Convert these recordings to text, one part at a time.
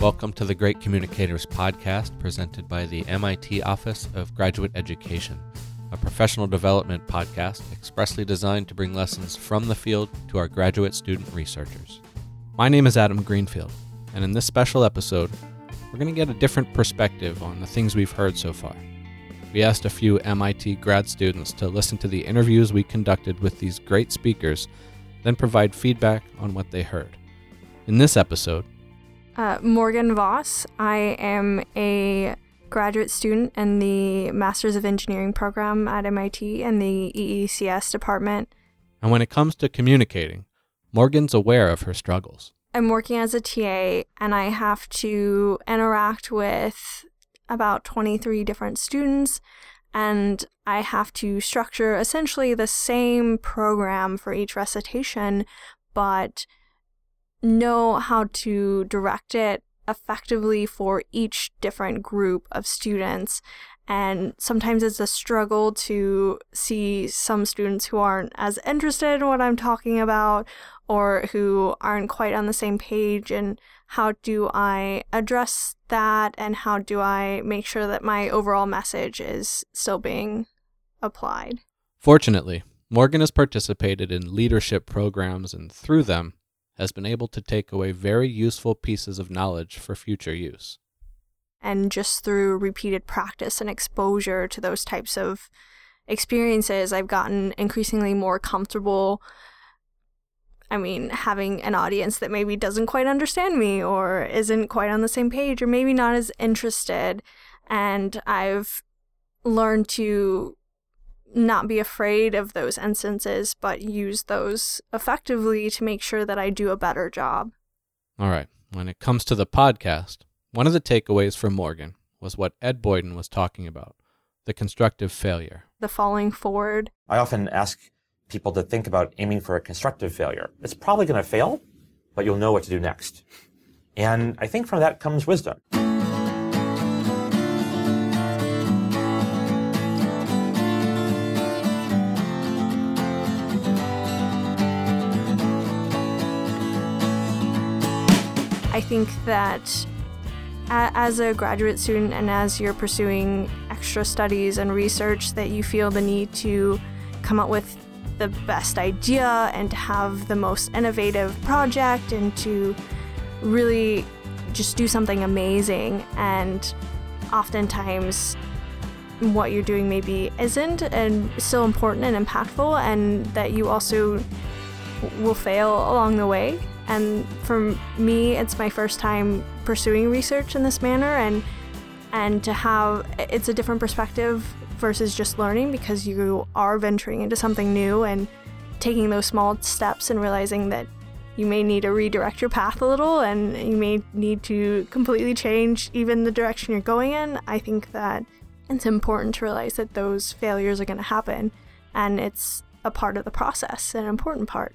Welcome to the Great Communicators podcast presented by the MIT Office of Graduate Education, a professional development podcast expressly designed to bring lessons from the field to our graduate student researchers. My name is Adam Greenfield, and in this special episode, we're going to get a different perspective on the things we've heard so far. We asked a few MIT grad students to listen to the interviews we conducted with these great speakers, then provide feedback on what they heard. In this episode, uh, Morgan Voss. I am a graduate student in the Masters of Engineering program at MIT in the EECS department. And when it comes to communicating, Morgan's aware of her struggles. I'm working as a TA and I have to interact with about 23 different students and I have to structure essentially the same program for each recitation, but know how to direct it effectively for each different group of students. And sometimes it's a struggle to see some students who aren't as interested in what I'm talking about or who aren't quite on the same page. And how do I address that? And how do I make sure that my overall message is still being applied? Fortunately, Morgan has participated in leadership programs, and through them, has been able to take away very useful pieces of knowledge for future use. And just through repeated practice and exposure to those types of experiences, I've gotten increasingly more comfortable. I mean, having an audience that maybe doesn't quite understand me or isn't quite on the same page or maybe not as interested. And I've learned to not be afraid of those instances, but use those effectively to make sure that I do a better job. All right. When it comes to the podcast, one of the takeaways from Morgan was what Ed Boyden was talking about the constructive failure. The falling forward. I often ask people to think about aiming for a constructive failure. It's probably going to fail, but you'll know what to do next. And I think from that comes wisdom. I think that as a graduate student and as you're pursuing extra studies and research that you feel the need to come up with the best idea and to have the most innovative project and to really just do something amazing. And oftentimes what you're doing maybe isn't and still important and impactful and that you also will fail along the way and for me, it's my first time pursuing research in this manner, and and to have it's a different perspective versus just learning because you are venturing into something new and taking those small steps and realizing that you may need to redirect your path a little and you may need to completely change even the direction you're going in. I think that it's important to realize that those failures are going to happen and it's a part of the process, an important part.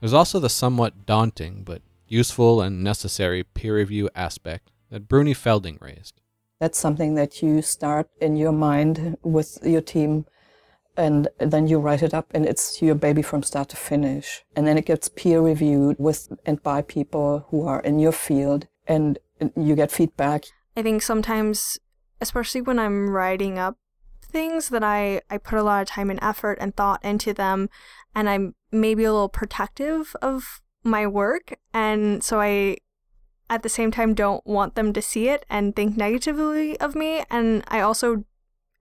There's also the somewhat daunting but useful and necessary peer review aspect that Bruni Felding raised. That's something that you start in your mind with your team and then you write it up and it's your baby from start to finish. And then it gets peer reviewed with and by people who are in your field and you get feedback. I think sometimes, especially when I'm writing up things that I, I put a lot of time and effort and thought into them and I'm maybe a little protective of my work. And so I, at the same time, don't want them to see it and think negatively of me. And I also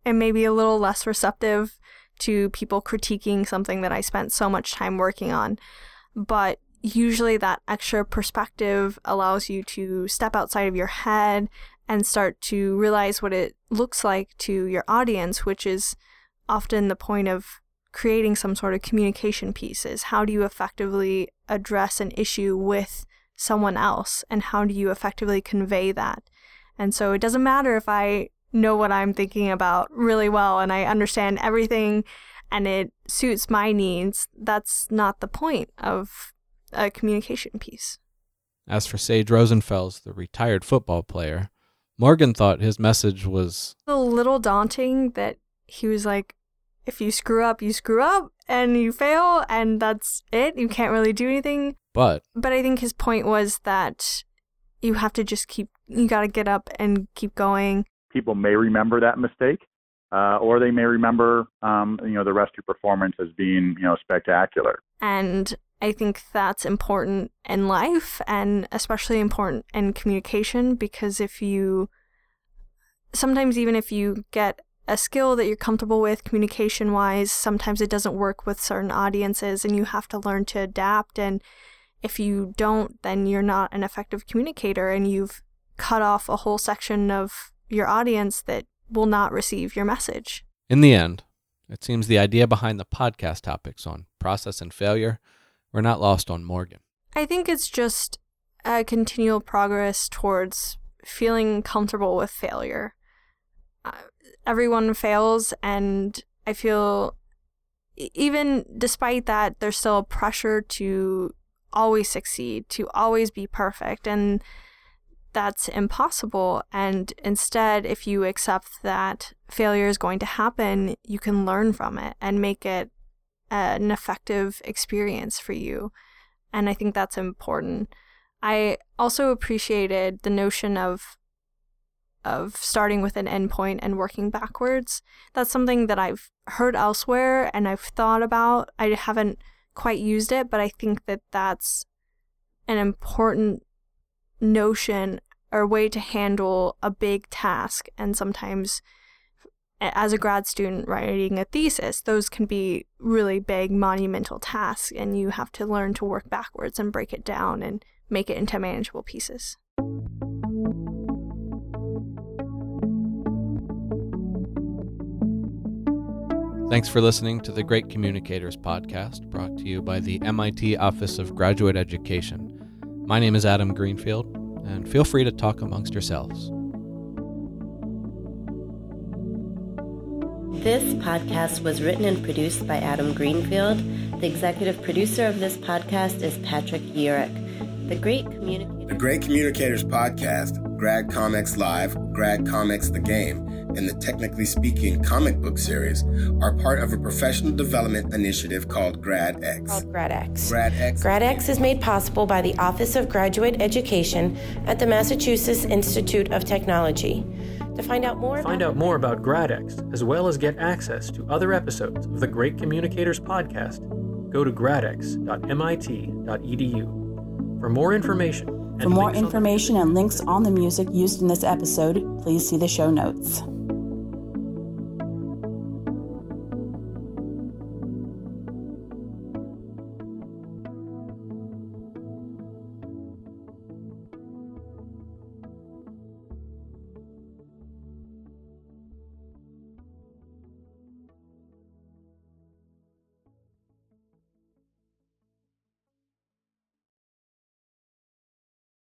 am maybe a little less receptive to people critiquing something that I spent so much time working on. But usually that extra perspective allows you to step outside of your head and start to realize what it looks like to your audience, which is often the point of creating some sort of communication pieces. How do you effectively address an issue with someone else and how do you effectively convey that? And so it doesn't matter if I know what I'm thinking about really well and I understand everything and it suits my needs. That's not the point of a communication piece. As for Sage Rosenfels, the retired football player, Morgan thought his message was a little daunting that he was like, if you screw up, you screw up and you fail, and that's it. You can't really do anything. But but I think his point was that you have to just keep, you got to get up and keep going. People may remember that mistake, uh, or they may remember, um, you know, the rest of your performance as being, you know, spectacular. And I think that's important in life and especially important in communication because if you, sometimes even if you get a skill that you're comfortable with communication wise, sometimes it doesn't work with certain audiences and you have to learn to adapt. And if you don't, then you're not an effective communicator and you've cut off a whole section of your audience that will not receive your message. In the end, it seems the idea behind the podcast topics on process and failure were not lost on Morgan. I think it's just a continual progress towards feeling comfortable with failure. Uh, everyone fails, and I feel even despite that, there's still a pressure to always succeed, to always be perfect. And that's impossible. And instead, if you accept that failure is going to happen, you can learn from it and make it an effective experience for you. And I think that's important. I also appreciated the notion of of starting with an endpoint and working backwards. That's something that I've heard elsewhere and I've thought about. I haven't quite used it, but I think that that's an important notion or way to handle a big task. And sometimes, as a grad student writing a thesis, those can be really big, monumental tasks, and you have to learn to work backwards and break it down and make it into manageable pieces. Thanks for listening to the Great Communicators podcast, brought to you by the MIT Office of Graduate Education. My name is Adam Greenfield, and feel free to talk amongst yourselves. This podcast was written and produced by Adam Greenfield. The executive producer of this podcast is Patrick Yurick. The Great Communicators. The Great Communicators podcast, Grad Comics Live, Grad Comics The Game, and the Technically Speaking comic book series are part of a professional development initiative called GradX. Called GradX. GradX. GradX is made possible by the Office of Graduate Education at the Massachusetts Institute of Technology. To find out more Find out more about GradX, as well as get access to other episodes of the Great Communicators podcast, go to gradx.mit.edu. For more information, for more information and links on the music used in this episode, please see the show notes.